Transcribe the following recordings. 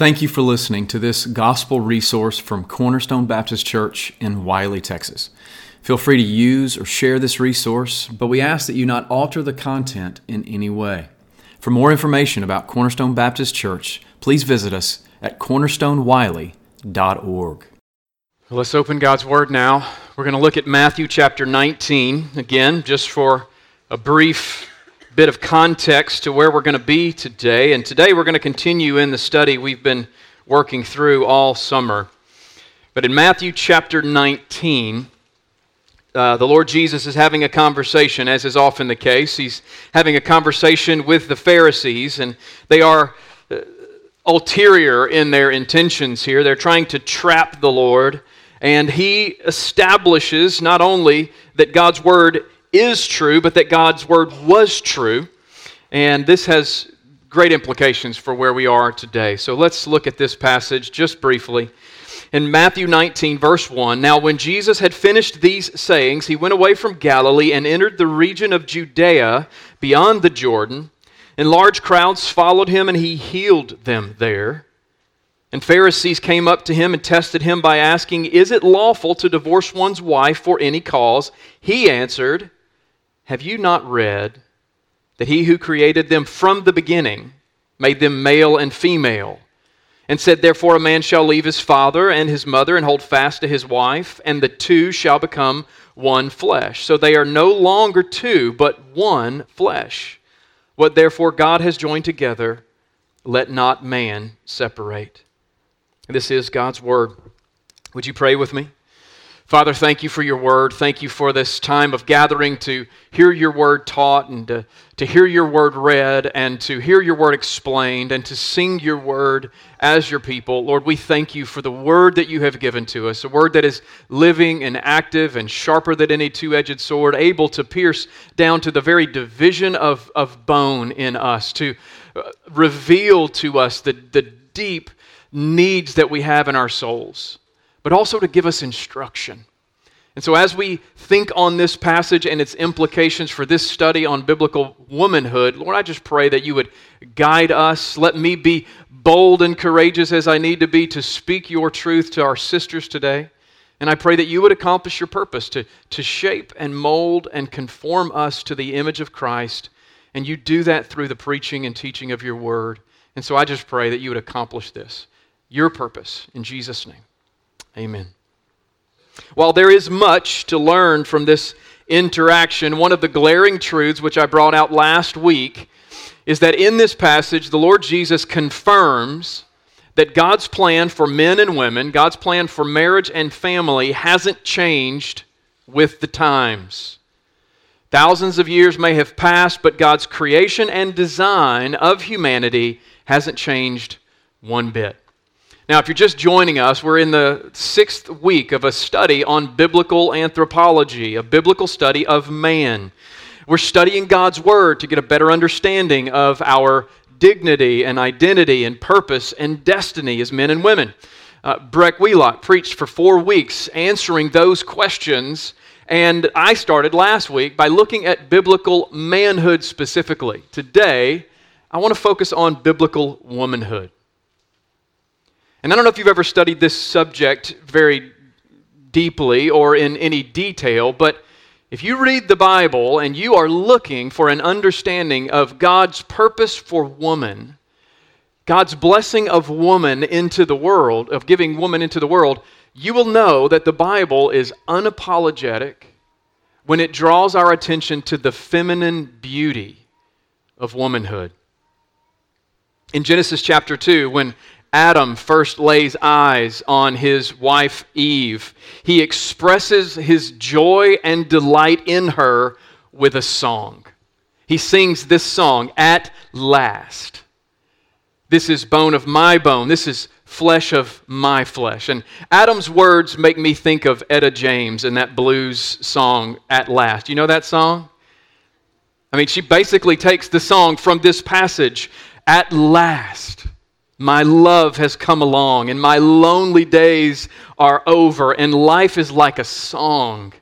Thank you for listening to this gospel resource from Cornerstone Baptist Church in Wylie, Texas. Feel free to use or share this resource, but we ask that you not alter the content in any way. For more information about Cornerstone Baptist Church, please visit us at cornerstonewylie.org. Let's open God's Word now. We're going to look at Matthew chapter 19 again, just for a brief bit of context to where we're going to be today. And today we're going to continue in the study we've been working through all summer. But in Matthew chapter 19, uh, the Lord Jesus is having a conversation, as is often the case. He's having a conversation with the Pharisees, and they are uh, ulterior in their intentions here. They're trying to trap the Lord, and he establishes not only that God's word is true, but that God's word was true. And this has great implications for where we are today. So let's look at this passage just briefly. In Matthew 19, verse 1 Now, when Jesus had finished these sayings, he went away from Galilee and entered the region of Judea beyond the Jordan. And large crowds followed him, and he healed them there. And Pharisees came up to him and tested him by asking, Is it lawful to divorce one's wife for any cause? He answered, have you not read that he who created them from the beginning made them male and female? And said, Therefore, a man shall leave his father and his mother and hold fast to his wife, and the two shall become one flesh. So they are no longer two, but one flesh. What therefore God has joined together, let not man separate. This is God's word. Would you pray with me? Father, thank you for your word. Thank you for this time of gathering to hear your word taught and to, to hear your word read and to hear your word explained and to sing your word as your people. Lord, we thank you for the word that you have given to us, a word that is living and active and sharper than any two edged sword, able to pierce down to the very division of, of bone in us, to uh, reveal to us the, the deep needs that we have in our souls but also to give us instruction. And so, as we think on this passage and its implications for this study on biblical womanhood, Lord, I just pray that you would guide us. Let me be bold and courageous as I need to be to speak your truth to our sisters today. And I pray that you would accomplish your purpose to, to shape and mold and conform us to the image of Christ. And you do that through the preaching and teaching of your word. And so I just pray that you would accomplish this, your purpose, in Jesus' name. Amen. While there is much to learn from this interaction, one of the glaring truths which I brought out last week is that in this passage, the Lord Jesus confirms that God's plan for men and women, God's plan for marriage and family, hasn't changed with the times. Thousands of years may have passed, but God's creation and design of humanity hasn't changed one bit. Now, if you're just joining us, we're in the sixth week of a study on biblical anthropology, a biblical study of man. We're studying God's Word to get a better understanding of our dignity and identity and purpose and destiny as men and women. Uh, Breck Wheelock preached for four weeks answering those questions, and I started last week by looking at biblical manhood specifically. Today, I want to focus on biblical womanhood. And I don't know if you've ever studied this subject very deeply or in any detail, but if you read the Bible and you are looking for an understanding of God's purpose for woman, God's blessing of woman into the world, of giving woman into the world, you will know that the Bible is unapologetic when it draws our attention to the feminine beauty of womanhood. In Genesis chapter 2, when Adam first lays eyes on his wife Eve, he expresses his joy and delight in her with a song. He sings this song, At Last. This is bone of my bone. This is flesh of my flesh. And Adam's words make me think of Etta James and that blues song, At Last. You know that song? I mean, she basically takes the song from this passage, At Last. My love has come along, and my lonely days are over, and life is like a song.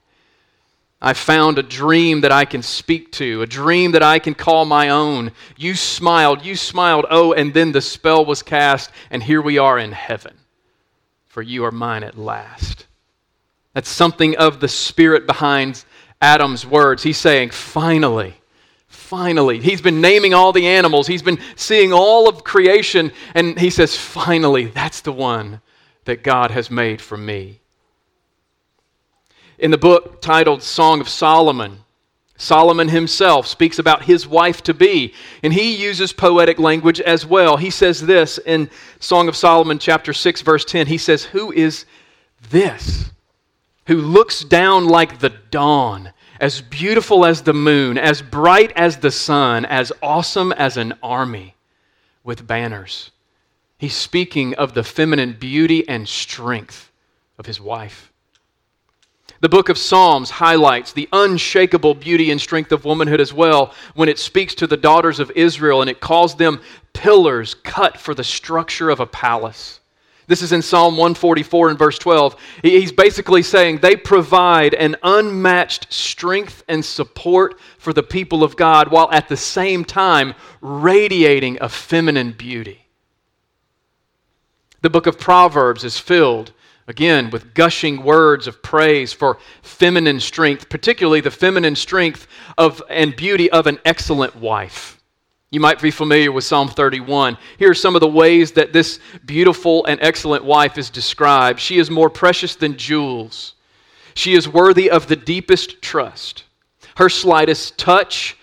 I found a dream that I can speak to, a dream that I can call my own. You smiled, you smiled. Oh, and then the spell was cast, and here we are in heaven. For you are mine at last. That's something of the spirit behind Adam's words. He's saying, finally, finally. He's been naming all the animals, he's been seeing all of creation, and he says, finally, that's the one that God has made for me. In the book titled Song of Solomon, Solomon himself speaks about his wife to be, and he uses poetic language as well. He says this in Song of Solomon, chapter 6, verse 10. He says, Who is this who looks down like the dawn, as beautiful as the moon, as bright as the sun, as awesome as an army with banners? He's speaking of the feminine beauty and strength of his wife. The book of Psalms highlights the unshakable beauty and strength of womanhood as well when it speaks to the daughters of Israel and it calls them pillars cut for the structure of a palace. This is in Psalm 144 and verse 12. He's basically saying they provide an unmatched strength and support for the people of God while at the same time radiating a feminine beauty. The book of Proverbs is filled Again, with gushing words of praise for feminine strength, particularly the feminine strength of, and beauty of an excellent wife. You might be familiar with Psalm 31. Here are some of the ways that this beautiful and excellent wife is described. She is more precious than jewels. She is worthy of the deepest trust. Her slightest touch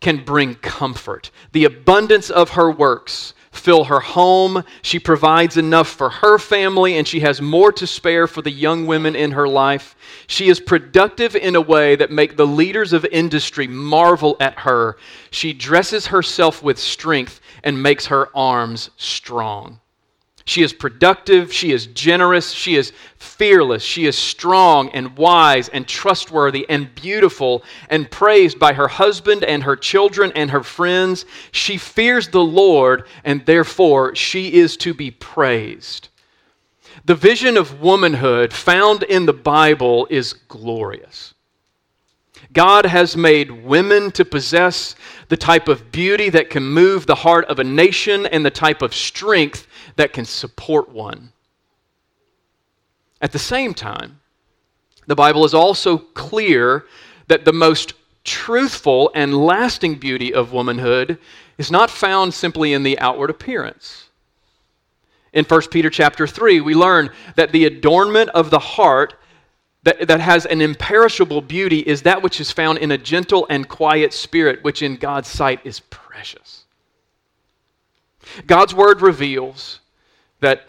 can bring comfort. The abundance of her works fill her home. She provides enough for her family, and she has more to spare for the young women in her life. She is productive in a way that make the leaders of industry marvel at her. She dresses herself with strength and makes her arms strong. She is productive, she is generous, she is fearless, she is strong and wise and trustworthy and beautiful and praised by her husband and her children and her friends. She fears the Lord and therefore she is to be praised. The vision of womanhood found in the Bible is glorious. God has made women to possess the type of beauty that can move the heart of a nation and the type of strength that can support one. At the same time, the Bible is also clear that the most truthful and lasting beauty of womanhood is not found simply in the outward appearance. In 1 Peter chapter 3, we learn that the adornment of the heart that, that has an imperishable beauty is that which is found in a gentle and quiet spirit, which in God's sight is precious. God's word reveals that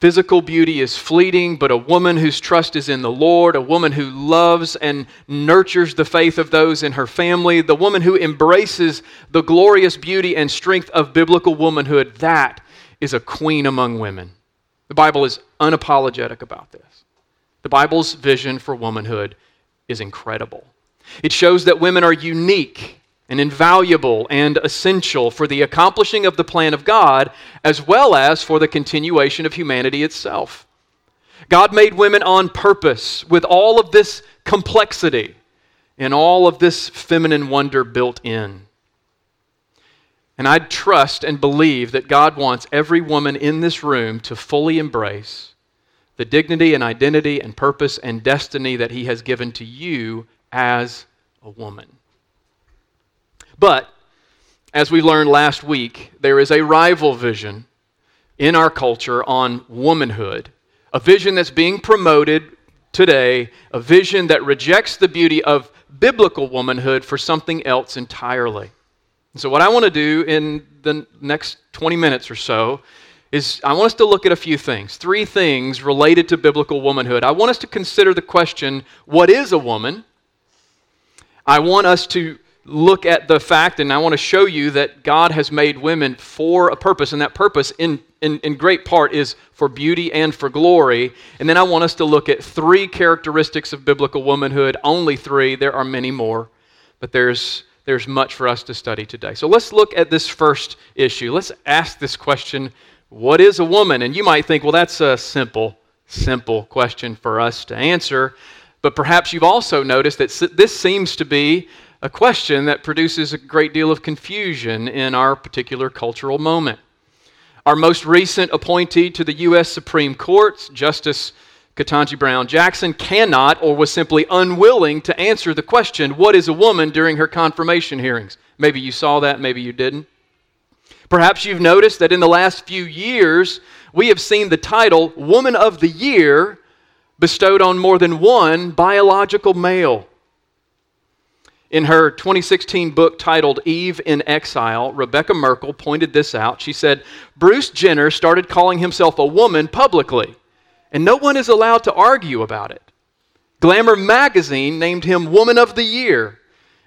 physical beauty is fleeting, but a woman whose trust is in the Lord, a woman who loves and nurtures the faith of those in her family, the woman who embraces the glorious beauty and strength of biblical womanhood, that is a queen among women. The Bible is unapologetic about this. The Bible's vision for womanhood is incredible. It shows that women are unique and invaluable and essential for the accomplishing of the plan of God, as well as for the continuation of humanity itself. God made women on purpose with all of this complexity and all of this feminine wonder built in. And I trust and believe that God wants every woman in this room to fully embrace the dignity and identity and purpose and destiny that He has given to you as a woman. But, as we learned last week, there is a rival vision in our culture on womanhood, a vision that's being promoted today, a vision that rejects the beauty of biblical womanhood for something else entirely. so, what I want to do in the next 20 minutes or so is I want us to look at a few things, three things related to biblical womanhood. I want us to consider the question what is a woman? I want us to look at the fact, and I want to show you that God has made women for a purpose, and that purpose, in, in, in great part, is for beauty and for glory. And then I want us to look at three characteristics of biblical womanhood, only three. There are many more, but there's there's much for us to study today. So let's look at this first issue. Let's ask this question what is a woman? And you might think, well, that's a simple, simple question for us to answer. But perhaps you've also noticed that this seems to be a question that produces a great deal of confusion in our particular cultural moment. Our most recent appointee to the U.S. Supreme Court, Justice Ketanji Brown Jackson, cannot or was simply unwilling to answer the question, What is a woman, during her confirmation hearings. Maybe you saw that, maybe you didn't. Perhaps you've noticed that in the last few years, we have seen the title Woman of the Year bestowed on more than one biological male. In her 2016 book titled Eve in Exile, Rebekah Merkle pointed this out. She said, Bruce Jenner started calling himself a woman publicly, and no one is allowed to argue about it. Glamour magazine named him Woman of the Year.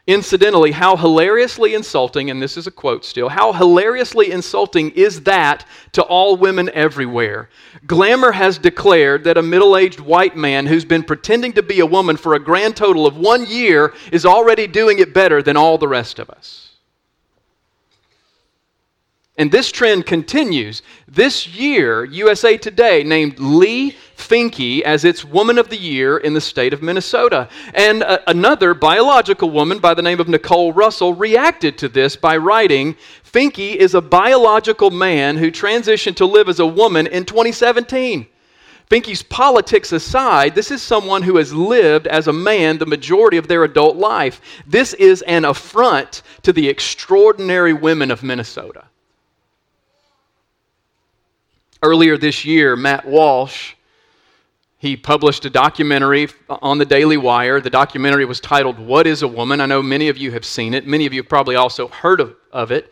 Incidentally, how hilariously insulting, and this is a quote still, how hilariously insulting is that to all women everywhere? Glamour has declared that a middle aged white man who's been pretending to be a woman for a grand total of one year is already doing it better than all the rest of us. And this trend continues. This year, USA Today named Leigh Finke as its Woman of the Year in the state of Minnesota. And uh, another biological woman by the name of Nicole Russell reacted to this by writing Finke is a biological man who transitioned to live as a woman in 2017. Finke's politics aside, this is someone who has lived as a man the majority of their adult life. This is an affront to the extraordinary women of Minnesota. Earlier this year, Matt Walsh, he published a documentary on the Daily Wire. The documentary was titled What is a Woman? I know many of you have seen it. Many of you have probably also heard of, of it.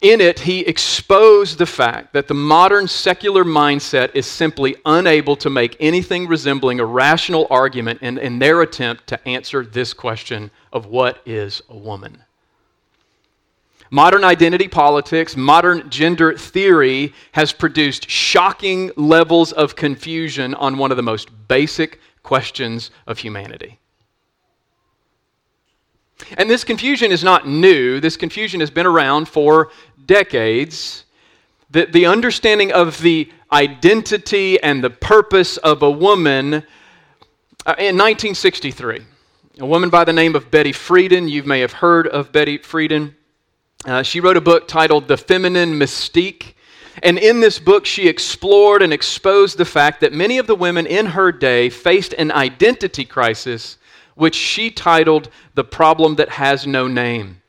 In it, he exposed the fact that the modern secular mindset is simply unable to make anything resembling a rational argument in, in their attempt to answer this question of what is a woman. Modern identity politics, modern gender theory has produced shocking levels of confusion on one of the most basic questions of humanity. And this confusion is not new. This confusion has been around for decades. The, the understanding of the identity and the purpose of a woman uh, in 1963, a woman by the name of Betty Friedan, you may have heard of Betty Friedan. Uh, she wrote a book titled The Feminine Mystique. And in this book, she explored and exposed the fact that many of the women in her day faced an identity crisis, which she titled The Problem That Has No Name.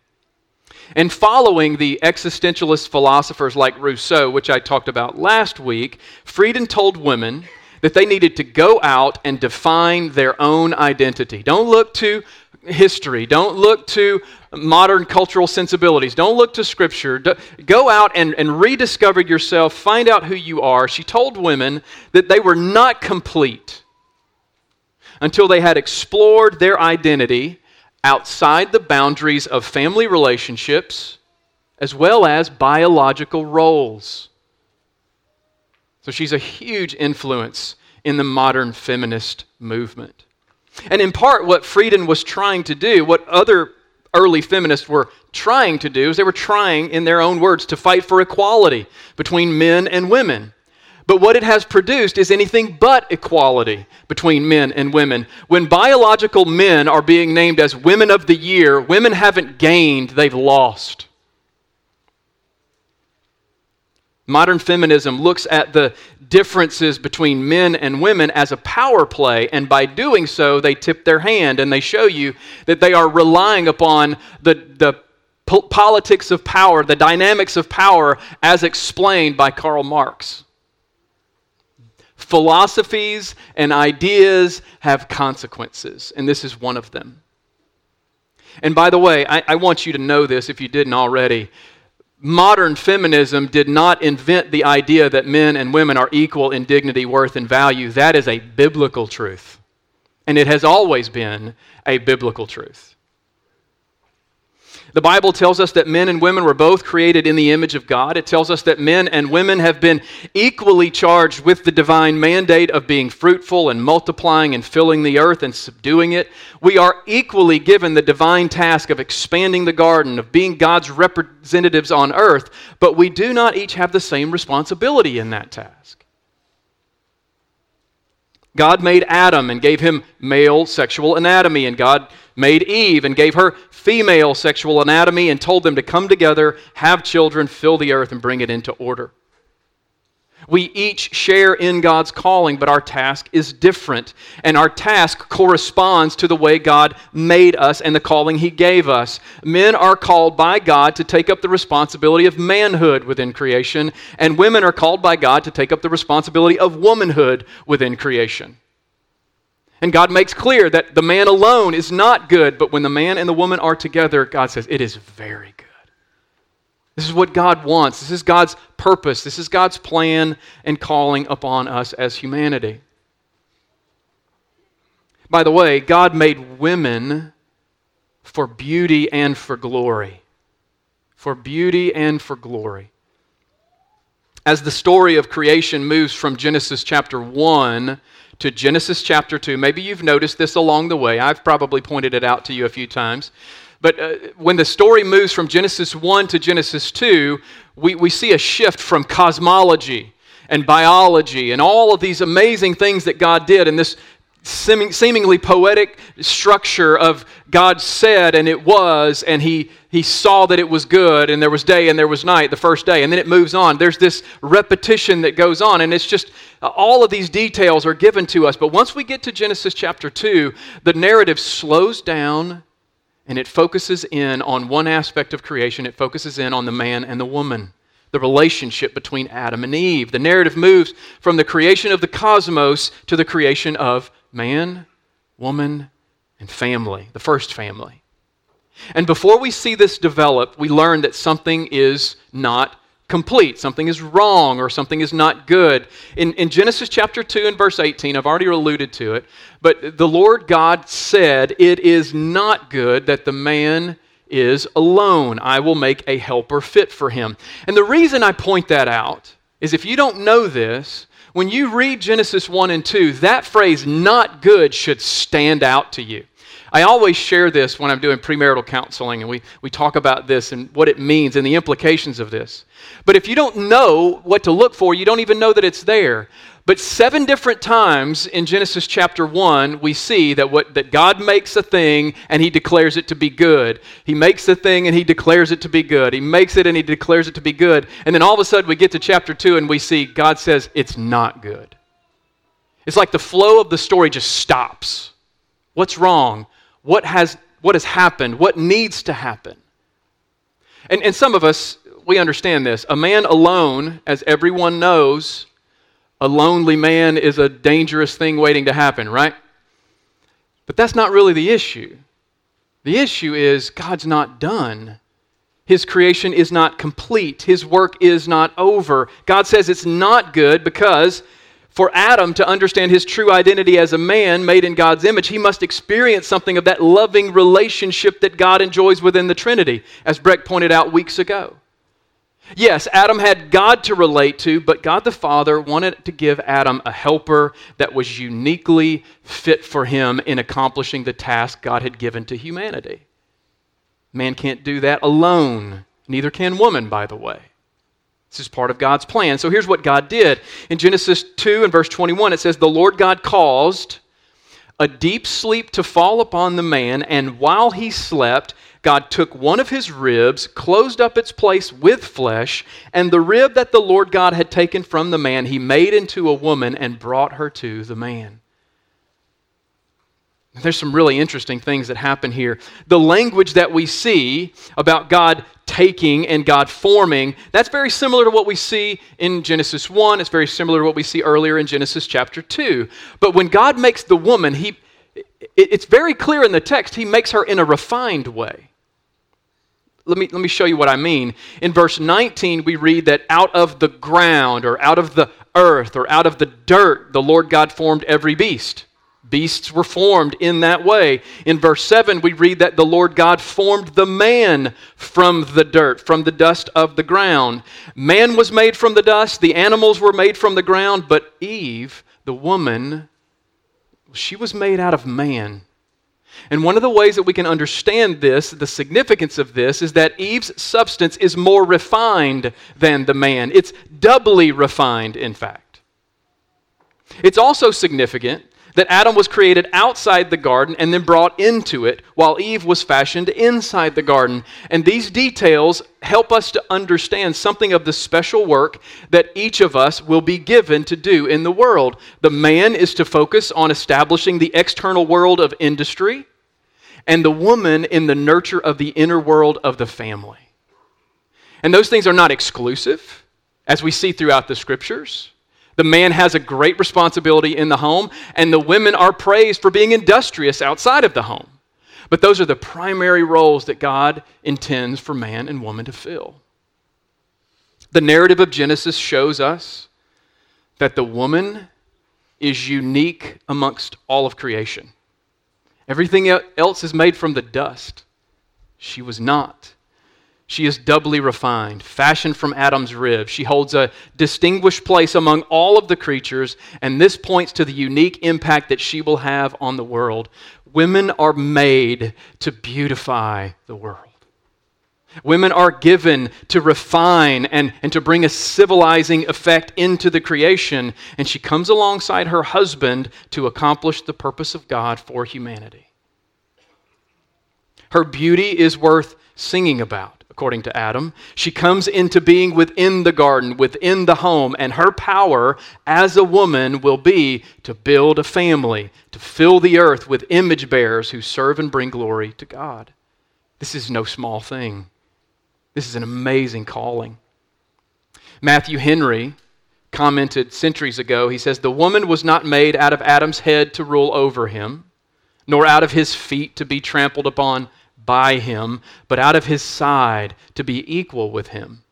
And following the existentialist philosophers like Rousseau, which I talked about last week, Friedan told women that they needed to go out and define their own identity. Don't look to history. Don't look to modern cultural sensibilities. Don't look to Scripture. Go out and, and rediscover yourself. Find out who you are. She told women that they were not complete until they had explored their identity outside the boundaries of family relationships as well as biological roles. So she's a huge influence in the modern feminist movement. And in part, what Friedan was trying to do, what other early feminists were trying to do, is they were trying, in their own words, to fight for equality between men and women. But what it has produced is anything but equality between men and women. When biological men are being named as women of the year, women haven't gained, they've lost. Modern feminism looks at the differences between men and women as a power play, and by doing so, they tip their hand and they show you that they are relying upon the, the po- politics of power, the dynamics of power, as explained by Karl Marx. Philosophies and ideas have consequences, and this is one of them. And by the way, I, I want you to know this if you didn't already modern feminism did not invent the idea that men and women are equal in dignity, worth, and value. That is a biblical truth. And it has always been a biblical truth. The Bible tells us that men and women were both created in the image of God. It tells us that men and women have been equally charged with the divine mandate of being fruitful and multiplying and filling the earth and subduing it. We are equally given the divine task of expanding the garden, of being God's representatives on earth, but we do not each have the same responsibility in that task. God made Adam and gave him male sexual anatomy, and God made Eve and gave her female sexual anatomy and told them to come together, have children, fill the earth, and bring it into order. We each share in God's calling, but our task is different. And our task corresponds to the way God made us and the calling He gave us. Men are called by God to take up the responsibility of manhood within creation, and women are called by God to take up the responsibility of womanhood within creation. And God makes clear that the man alone is not good, but when the man and the woman are together, God says it is very good. This is what God wants. This is God's purpose. This is God's plan and calling upon us as humanity. By the way, God made women for beauty and for glory. For beauty and for glory. As the story of creation moves from Genesis chapter 1 to Genesis chapter 2, maybe you've noticed this along the way. I've probably pointed it out to you a few times. But uh, when the story moves from Genesis 1 to Genesis 2, we, we see a shift from cosmology and biology and all of these amazing things that God did and this seeming, seemingly poetic structure of God said and it was, and he, he saw that it was good, and there was day and there was night the first day, and then it moves on. There's this repetition that goes on, and it's just all of these details are given to us. But once we get to Genesis chapter 2, the narrative slows down and it focuses in on one aspect of creation. It focuses in on the man and the woman, the relationship between Adam and Eve. The narrative moves from the creation of the cosmos to the creation of man, woman, and family, the first family. And before we see this develop, we learn that something is not complete. Something is wrong or something is not good. In, in Genesis chapter 2 and verse 18, I've already alluded to it, but the Lord God said, It is not good that the man is alone. I will make a helper fit for him. And the reason I point that out is if you don't know this, when you read Genesis 1 and 2, that phrase, not good, should stand out to you. I always share this when I'm doing premarital counseling, and we, we talk about this and what it means and the implications of this. But if you don't know what to look for, you don't even know that it's there. But seven different times in Genesis chapter 1, we see that, what, that God makes a thing and he declares it to be good. He makes a thing and he declares it to be good. He makes it and he declares it to be good. And then all of a sudden we get to chapter 2 and we see God says it's not good. It's like the flow of the story just stops. What's wrong? what has, what has happened, what needs to happen. And, and some of us, we understand this. A man alone, as everyone knows, a lonely man is a dangerous thing waiting to happen, right? But that's not really the issue. The issue is God's not done. His creation is not complete. His work is not over. God says it's not good because for Adam to understand his true identity as a man made in God's image, he must experience something of that loving relationship that God enjoys within the Trinity, as Breck pointed out weeks ago. Yes, Adam had God to relate to, but God the Father wanted to give Adam a helper that was uniquely fit for him in accomplishing the task God had given to humanity. Man can't do that alone, neither can woman, by the way. This is part of God's plan. So here's what God did. In Genesis 2 and verse 21, it says, The Lord God caused a deep sleep to fall upon the man, and while he slept, God took one of his ribs, closed up its place with flesh, and the rib that the Lord God had taken from the man, he made into a woman and brought her to the man. There's some really interesting things that happen here. The language that we see about God taking and God forming, that's very similar to what we see in Genesis 1. It's very similar to what we see earlier in Genesis chapter 2. But when God makes the woman, he, it's very clear in the text, he makes her in a refined way. Let me, let me show you what I mean. In verse 19, we read that out of the ground or out of the earth or out of the dirt, the Lord God formed every beast. Beasts were formed in that way. In verse 7, we read that the Lord God formed the man from the dirt, from the dust of the ground. Man was made from the dust, the animals were made from the ground, but Eve, the woman, she was made out of man. And one of the ways that we can understand this, the significance of this, is that Eve's substance is more refined than the man. It's doubly refined, in fact. It's also significant that Adam was created outside the garden and then brought into it, while Eve was fashioned inside the garden. And these details help us to understand something of the special work that each of us will be given to do in the world. The man is to focus on establishing the external world of industry, and the woman in the nurture of the inner world of the family. And those things are not exclusive, as we see throughout the scriptures. The man has a great responsibility in the home, and the women are praised for being industrious outside of the home. But those are the primary roles that God intends for man and woman to fill. The narrative of Genesis shows us that the woman is unique amongst all of creation. Everything else is made from the dust. She was not. She is doubly refined, fashioned from Adam's rib. She holds a distinguished place among all of the creatures, and this points to the unique impact that she will have on the world. Women are made to beautify the world. Women are given to refine and, and to bring a civilizing effect into the creation, and she comes alongside her husband to accomplish the purpose of God for humanity. Her beauty is worth singing about according to Adam. She comes into being within the garden, within the home, and her power as a woman will be to build a family, to fill the earth with image bearers who serve and bring glory to God. This is no small thing. This is an amazing calling. Matthew Henry commented centuries ago, he says, The woman was not made out of Adam's head to rule over him, nor out of his feet to be trampled upon by him, but out of his side to be equal with him,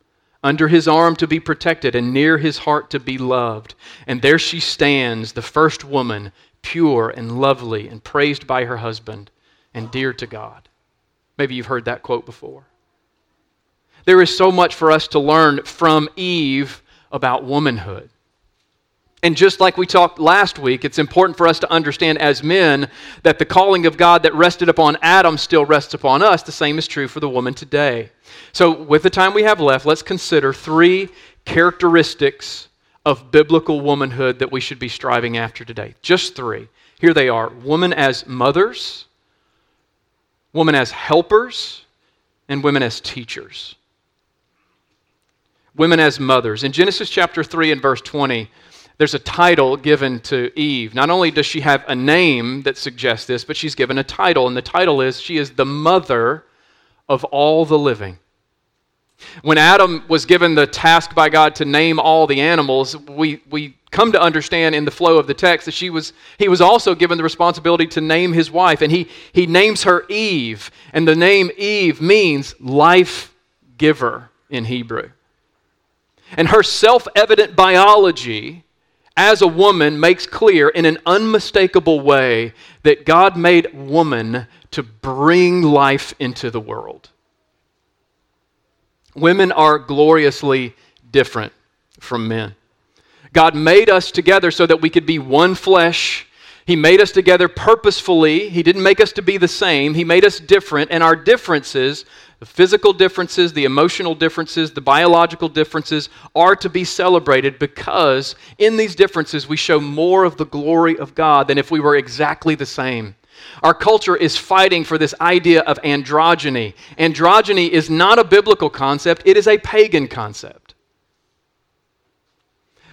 under his arm to be protected, and near his heart to be loved. And there she stands, the first woman, pure and lovely, and praised by her husband, and dear to God. Maybe you've heard that quote before. There is so much for us to learn from Eve about womanhood. And just like we talked last week, it's important for us to understand as men that the calling of God that rested upon Adam still rests upon us. The same is true for the woman today. So, with the time we have left, let's consider three characteristics of biblical womanhood that we should be striving after today. Just three. Here they are woman as mothers, woman as helpers, and women as teachers. Women as mothers. In Genesis chapter 3 and verse 20, there's a title given to Eve. Not only does she have a name that suggests this, but she's given a title, and the title is she is the mother of all the living. When Adam was given the task by God to name all the animals, we, we come to understand in the flow of the text that she was, he was also given the responsibility to name his wife, and he, he names her Eve, and the name Eve means life giver in Hebrew. And her self evident biology as a woman makes clear in an unmistakable way that God made woman to bring life into the world. Women are gloriously different from men. God made us together so that we could be one flesh. He made us together purposefully. He didn't make us to be the same. He made us different, and our differences the physical differences, the emotional differences, the biological differences are to be celebrated because in these differences we show more of the glory of God than if we were exactly the same. Our culture is fighting for this idea of androgyny. Androgyny is not a biblical concept, it is a pagan concept.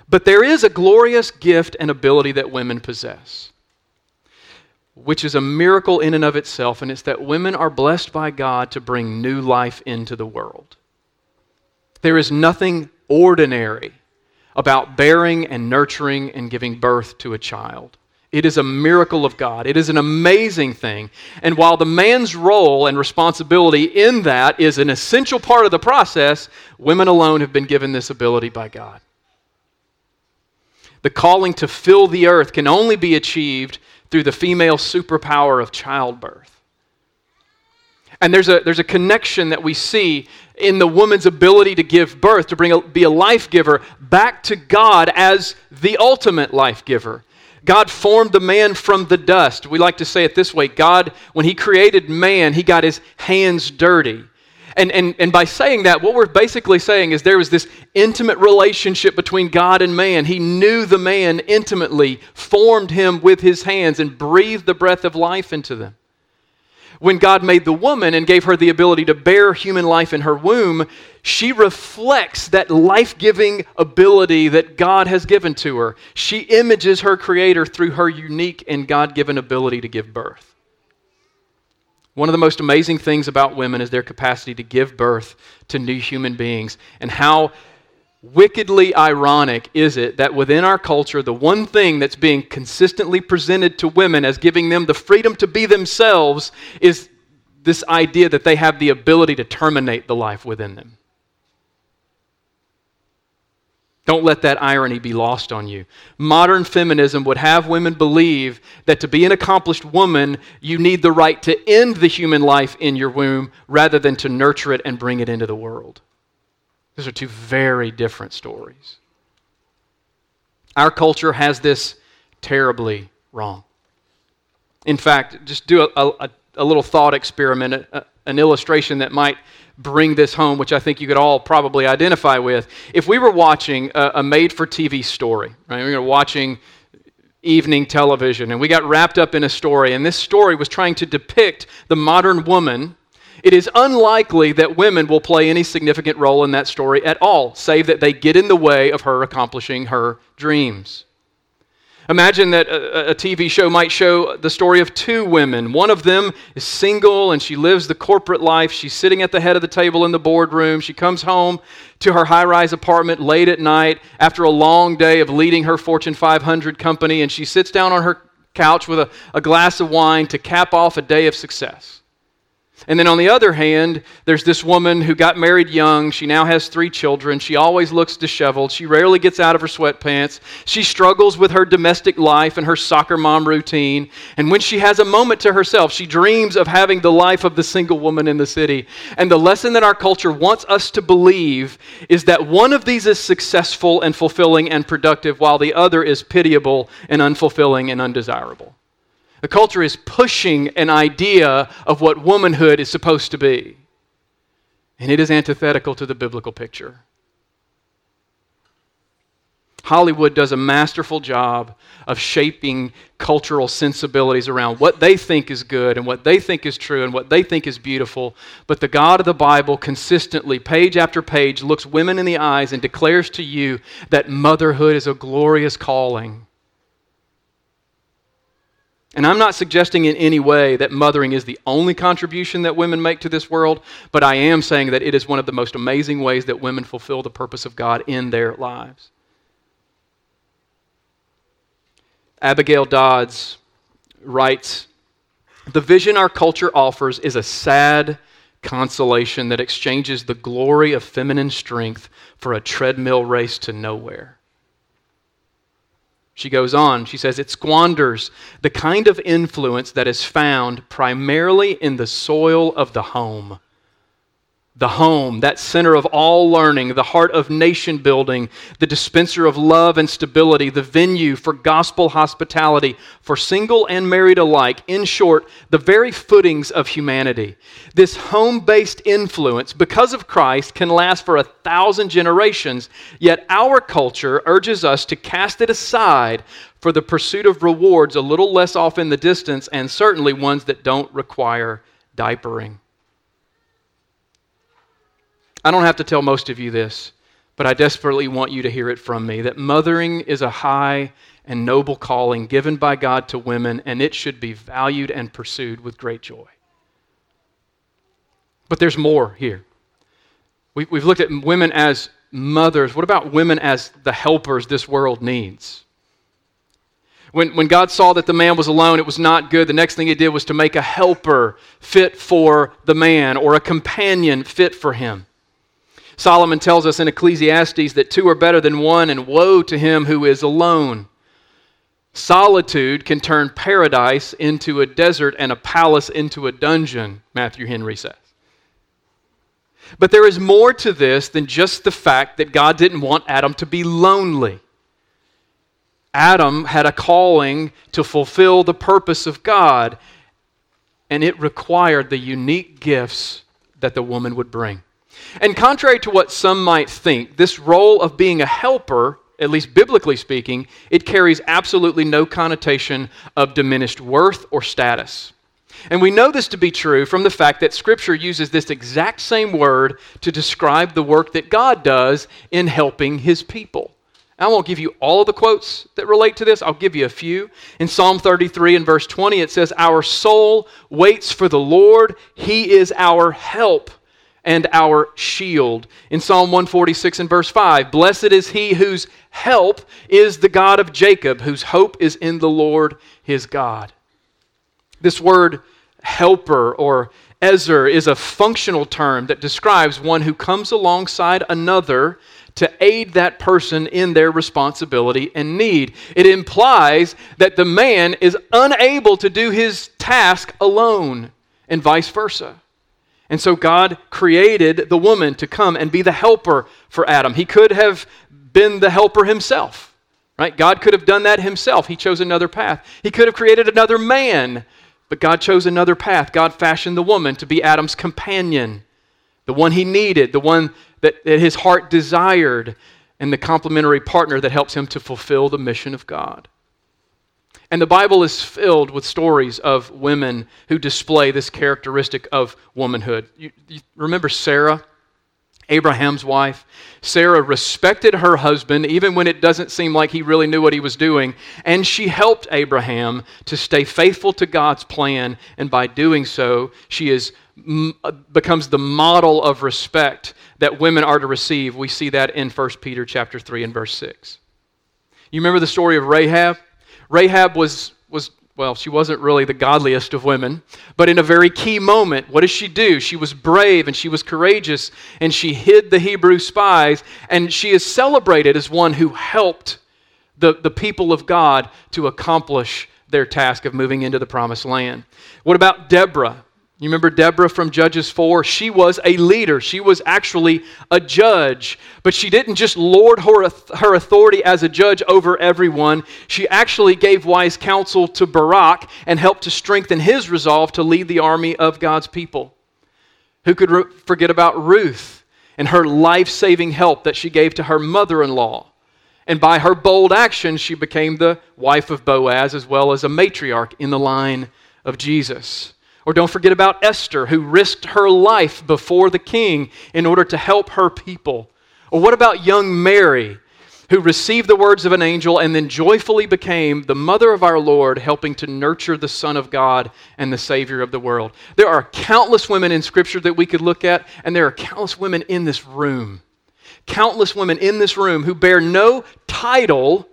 But there is a glorious gift and ability that women possess which is a miracle in and of itself, and it's that women are blessed by God to bring new life into the world. There is nothing ordinary about bearing and nurturing and giving birth to a child. It is a miracle of God. It is an amazing thing. And while the man's role and responsibility in that is an essential part of the process, women alone have been given this ability by God. The calling to fill the earth can only be achieved through the female superpower of childbirth. And there's a, there's a connection that we see in the woman's ability to give birth, to bring a, be a life giver, back to God as the ultimate life giver. God formed the man from the dust. We like to say it this way God, when He created man, He got His hands dirty. And, and, and by saying that, what we're basically saying is there was this intimate relationship between God and man. He knew the man intimately, formed him with his hands, and breathed the breath of life into them. When God made the woman and gave her the ability to bear human life in her womb, she reflects that life giving ability that God has given to her. She images her Creator through her unique and God given ability to give birth. One of the most amazing things about women is their capacity to give birth to new human beings. And how wickedly ironic is it that within our culture, the one thing that's being consistently presented to women as giving them the freedom to be themselves is this idea that they have the ability to terminate the life within them. Don't let that irony be lost on you. Modern feminism would have women believe that to be an accomplished woman, you need the right to end the human life in your womb rather than to nurture it and bring it into the world. Those are two very different stories. Our culture has this terribly wrong. In fact, just do a, a, a little thought experiment, a, an illustration that might bring this home, which I think you could all probably identify with. If we were watching a, a made for TV story, right? We were watching evening television and we got wrapped up in a story, and this story was trying to depict the modern woman. It is unlikely that women will play any significant role in that story at all, save that they get in the way of her accomplishing her dreams. Imagine that a, a, TV show might show the story of two women. One of them is single and she lives the corporate life. She's sitting at the head of the table in the boardroom. She comes home to her high rise apartment late at night after a long day of leading her Fortune 500 company, and she sits down on her couch with a, a glass of wine to cap off a day of success. And then on the other hand, there's this woman who got married young. She now has three children. She always looks disheveled. She rarely gets out of her sweatpants. She struggles with her domestic life and her soccer mom routine. And when she has a moment to herself, she dreams of having the life of the single woman in the city. And the lesson that our culture wants us to believe is that one of these is successful and fulfilling and productive, while the other is pitiable and unfulfilling and undesirable. The culture is pushing an idea of what womanhood is supposed to be. And it is antithetical to the biblical picture. Hollywood does a masterful job of shaping cultural sensibilities around what they think is good and what they think is true and what they think is beautiful. But the God of the Bible consistently, page after page, looks women in the eyes and declares to you that motherhood is a glorious calling and I'm not suggesting in any way that mothering is the only contribution that women make to this world, but I am saying that it is one of the most amazing ways that women fulfill the purpose of God in their lives. Abigail Dodds writes The vision our culture offers is a sad consolation that exchanges the glory of feminine strength for a treadmill race to nowhere. She goes on, she says, it squanders the kind of influence that is found primarily in the soil of the home the home, that center of all learning, the heart of nation building, the dispenser of love and stability, the venue for gospel hospitality for single and married alike. In short, the very footings of humanity. This home based influence, because of Christ, can last for a thousand generations, yet our culture urges us to cast it aside for the pursuit of rewards a little less off in the distance, and certainly ones that don't require diapering. I don't have to tell most of you this, but I desperately want you to hear it from me that mothering is a high and noble calling given by God to women, and it should be valued and pursued with great joy. But there's more here. We, have looked at women as mothers. What about women as the helpers this world needs? When, when God saw that the man was alone, it was not good. The next thing he did was to make a helper fit for the man or a companion fit for him. Solomon tells us in Ecclesiastes that two are better than one, and woe to him who is alone. Solitude can turn paradise into a desert and a palace into a dungeon, Matthew Henry says. But there is more to this than just the fact that God didn't want Adam to be lonely. Adam had a calling to fulfill the purpose of God, and it required the unique gifts that the woman would bring. And contrary to what some might think, this role of being a helper, at least biblically speaking, it carries absolutely no connotation of diminished worth or status. And we know this to be true from the fact that Scripture uses this exact same word to describe the work that God does in helping His people. I won't give you all of the quotes that relate to this. I'll give you a few. In Psalm 33 and verse 20, it says, Our soul waits for the Lord. He is our help and our shield. In Psalm 146 and verse 5, Blessed is he whose help is the God of Jacob, whose hope is in the Lord his God. This word helper or Ezer is a functional term that describes one who comes alongside another to aid that person in their responsibility and need. It implies that the man is unable to do his task alone, and vice versa. And so God created the woman to come and be the helper for Adam. He could have been the helper himself, right? God could have done that himself. He chose another path. He could have created another man, but God chose another path. God fashioned the woman to be Adam's companion, the one he needed, the one that, that his heart desired, and the complementary partner that helps him to fulfill the mission of God. And the Bible is filled with stories of women who display this characteristic of womanhood. You, you remember Sarah, Abraham's wife? Sarah respected her husband even when it doesn't seem like he really knew what he was doing, and she helped Abraham to stay faithful to God's plan, and by doing so, she is becomes the model of respect that women are to receive. We see that in 1 Peter chapter 3 and verse 6. You remember the story of Rahab? Rahab was, was well, she wasn't really the godliest of women, but in a very key moment, what does she do? She was brave and she was courageous and she hid the Hebrew spies, and she is celebrated as one who helped the, the people of God to accomplish their task of moving into the promised land. What about Deborah? You remember Deborah from Judges 4? She was a leader. She was actually a judge. But she didn't just lord her, her authority as a judge over everyone. She actually gave wise counsel to Barak and helped to strengthen his resolve to lead the army of God's people. Who could re- forget about Ruth and her life saving help that she gave to her mother in law? And by her bold action, she became the wife of Boaz as well as a matriarch in the line of Jesus. Or don't forget about Esther, who risked her life before the king in order to help her people. Or what about young Mary, who received the words of an angel and then joyfully became the mother of our Lord, helping to nurture the Son of God and the Savior of the world? There are countless women in Scripture that we could look at, and there are countless women in this room. Countless women in this room who bear no title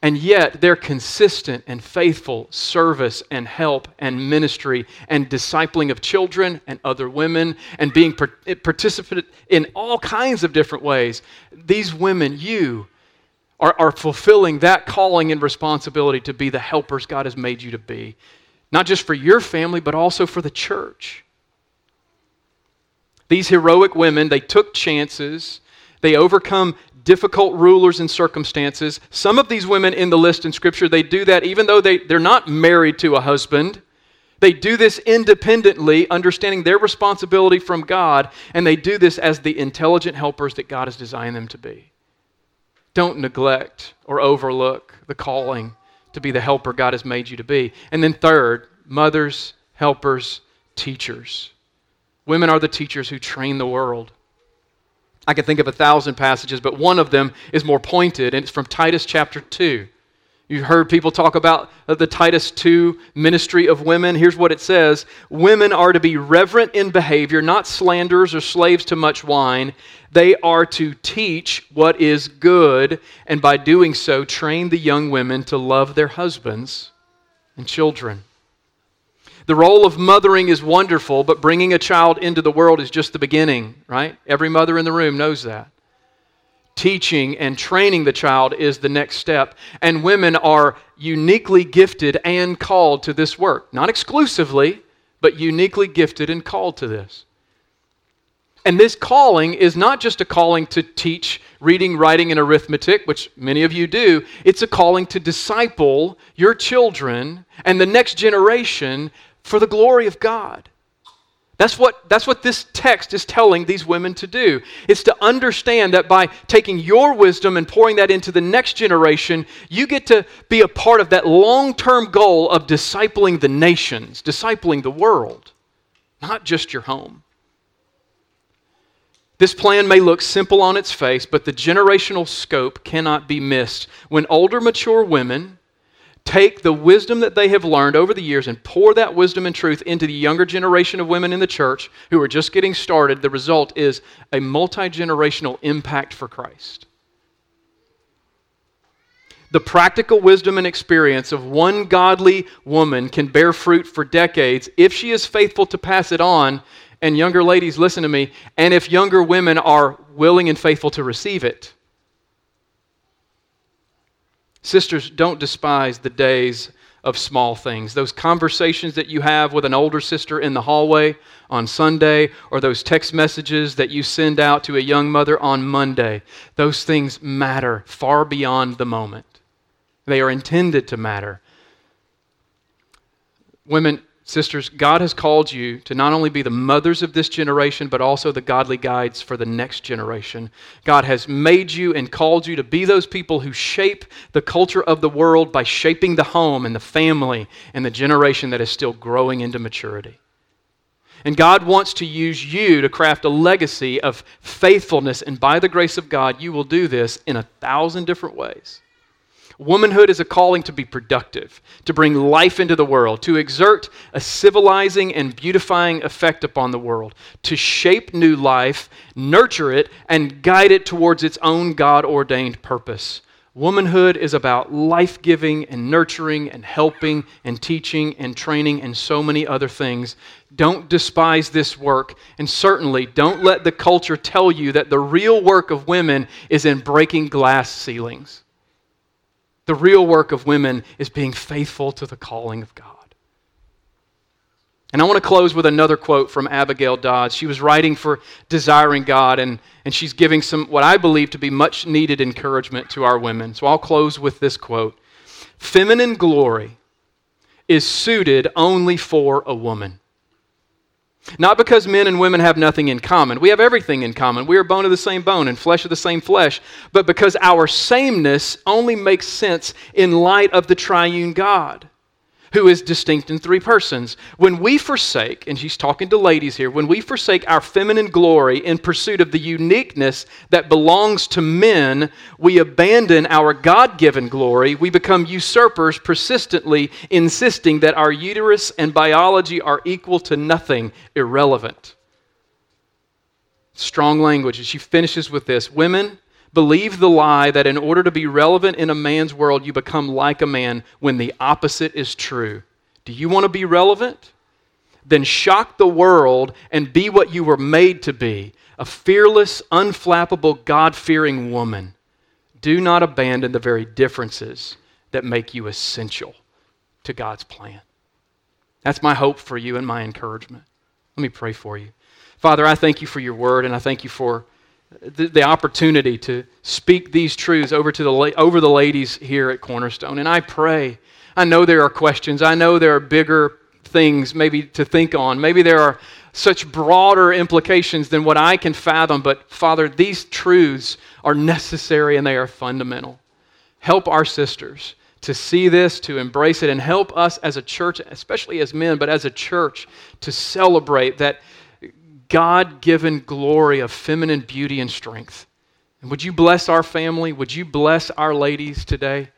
and yet, their consistent and faithful service and help and ministry and discipling of children and other women and being participant in all kinds of different ways, these women, you, are, are fulfilling that calling and responsibility to be the helpers God has made you to be. Not just for your family, but also for the church. These heroic women, they took chances. They overcome difficult rulers and circumstances. Some of these women in the list in Scripture, they do that even though they, they're not married to a husband. They do this independently, understanding their responsibility from God, and they do this as the intelligent helpers that God has designed them to be. Don't neglect or overlook the calling to be the helper God has made you to be. And then, third, mothers, helpers, teachers. Women are the teachers who train the world. I can think of a thousand passages, but one of them is more pointed, and it's from Titus chapter 2. You've heard people talk about uh, the Titus 2 ministry of women. Here's what it says Women are to be reverent in behavior, not slanderers or slaves to much wine. They are to teach what is good, and by doing so, train the young women to love their husbands and children. The role of mothering is wonderful, but bringing a child into the world is just the beginning, right? Every mother in the room knows that. Teaching and training the child is the next step. And women are uniquely gifted and called to this work. Not exclusively, but uniquely gifted and called to this. And this calling is not just a calling to teach reading, writing, and arithmetic, which many of you do. It's a calling to disciple your children and the next generation for the glory of God. That's what, that's what this text is telling these women to do. It's to understand that by taking your wisdom and pouring that into the next generation, you get to be a part of that long term goal of discipling the nations, discipling the world, not just your home. This plan may look simple on its face, but the generational scope cannot be missed. When older, mature women take the wisdom that they have learned over the years and pour that wisdom and truth into the younger generation of women in the church who are just getting started, the result is a multi generational impact for Christ. The practical wisdom and experience of one godly woman can bear fruit for decades if she is faithful to pass it on. And younger ladies, listen to me, and if younger women are willing and faithful to receive it. Sisters, don't despise the days of small things. Those conversations that you have with an older sister in the hallway on Sunday, or those text messages that you send out to a young mother on Monday, those things matter far beyond the moment. They are intended to matter. Women, Sisters, God has called you to not only be the mothers of this generation, but also the godly guides for the next generation. God has made you and called you to be those people who shape the culture of the world by shaping the home and the family and the generation that is still growing into maturity. And God wants to use you to craft a legacy of faithfulness, and by the grace of God, you will do this in a thousand different ways. Womanhood is a calling to be productive, to bring life into the world, to exert a civilizing and beautifying effect upon the world, to shape new life, nurture it, and guide it towards its own God ordained purpose. Womanhood is about life giving and nurturing and helping and teaching and training and so many other things. Don't despise this work, and certainly don't let the culture tell you that the real work of women is in breaking glass ceilings. The real work of women is being faithful to the calling of God. And I want to close with another quote from Abigail Dodds. She was writing for Desiring God, and, and she's giving some, what I believe to be much needed encouragement to our women. So I'll close with this quote Feminine glory is suited only for a woman. Not because men and women have nothing in common. We have everything in common. We are bone of the same bone and flesh of the same flesh. But because our sameness only makes sense in light of the triune God who is distinct in three persons. When we forsake, and she's talking to ladies here, when we forsake our feminine glory in pursuit of the uniqueness that belongs to men, we abandon our God given glory. We become usurpers, persistently insisting that our uterus and biology are equal to nothing, irrelevant. Strong language. And she finishes with this Women, believe the lie that in order to be relevant in a man's world, you become like a man when the opposite is true. Do you want to be relevant? Then shock the world and be what you were made to be a fearless, unflappable, God fearing woman. Do not abandon the very differences that make you essential to God's plan. That's my hope for you and my encouragement. Let me pray for you. Father, I thank you for your word and I thank you for the, the, opportunity to speak these truths over to the over the ladies here at Cornerstone. And I pray. I know there are questions. I know there are bigger things maybe to think on. Maybe there are such broader implications than what I can fathom. But Father, these truths are necessary and they are fundamental. Help our sisters to see this, to embrace it, and help us as a church, especially as men, but as a church, to celebrate that God given glory of feminine beauty and strength. And would you bless our family? Would you bless our ladies today?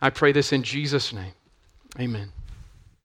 I pray this in Jesus' name. Amen.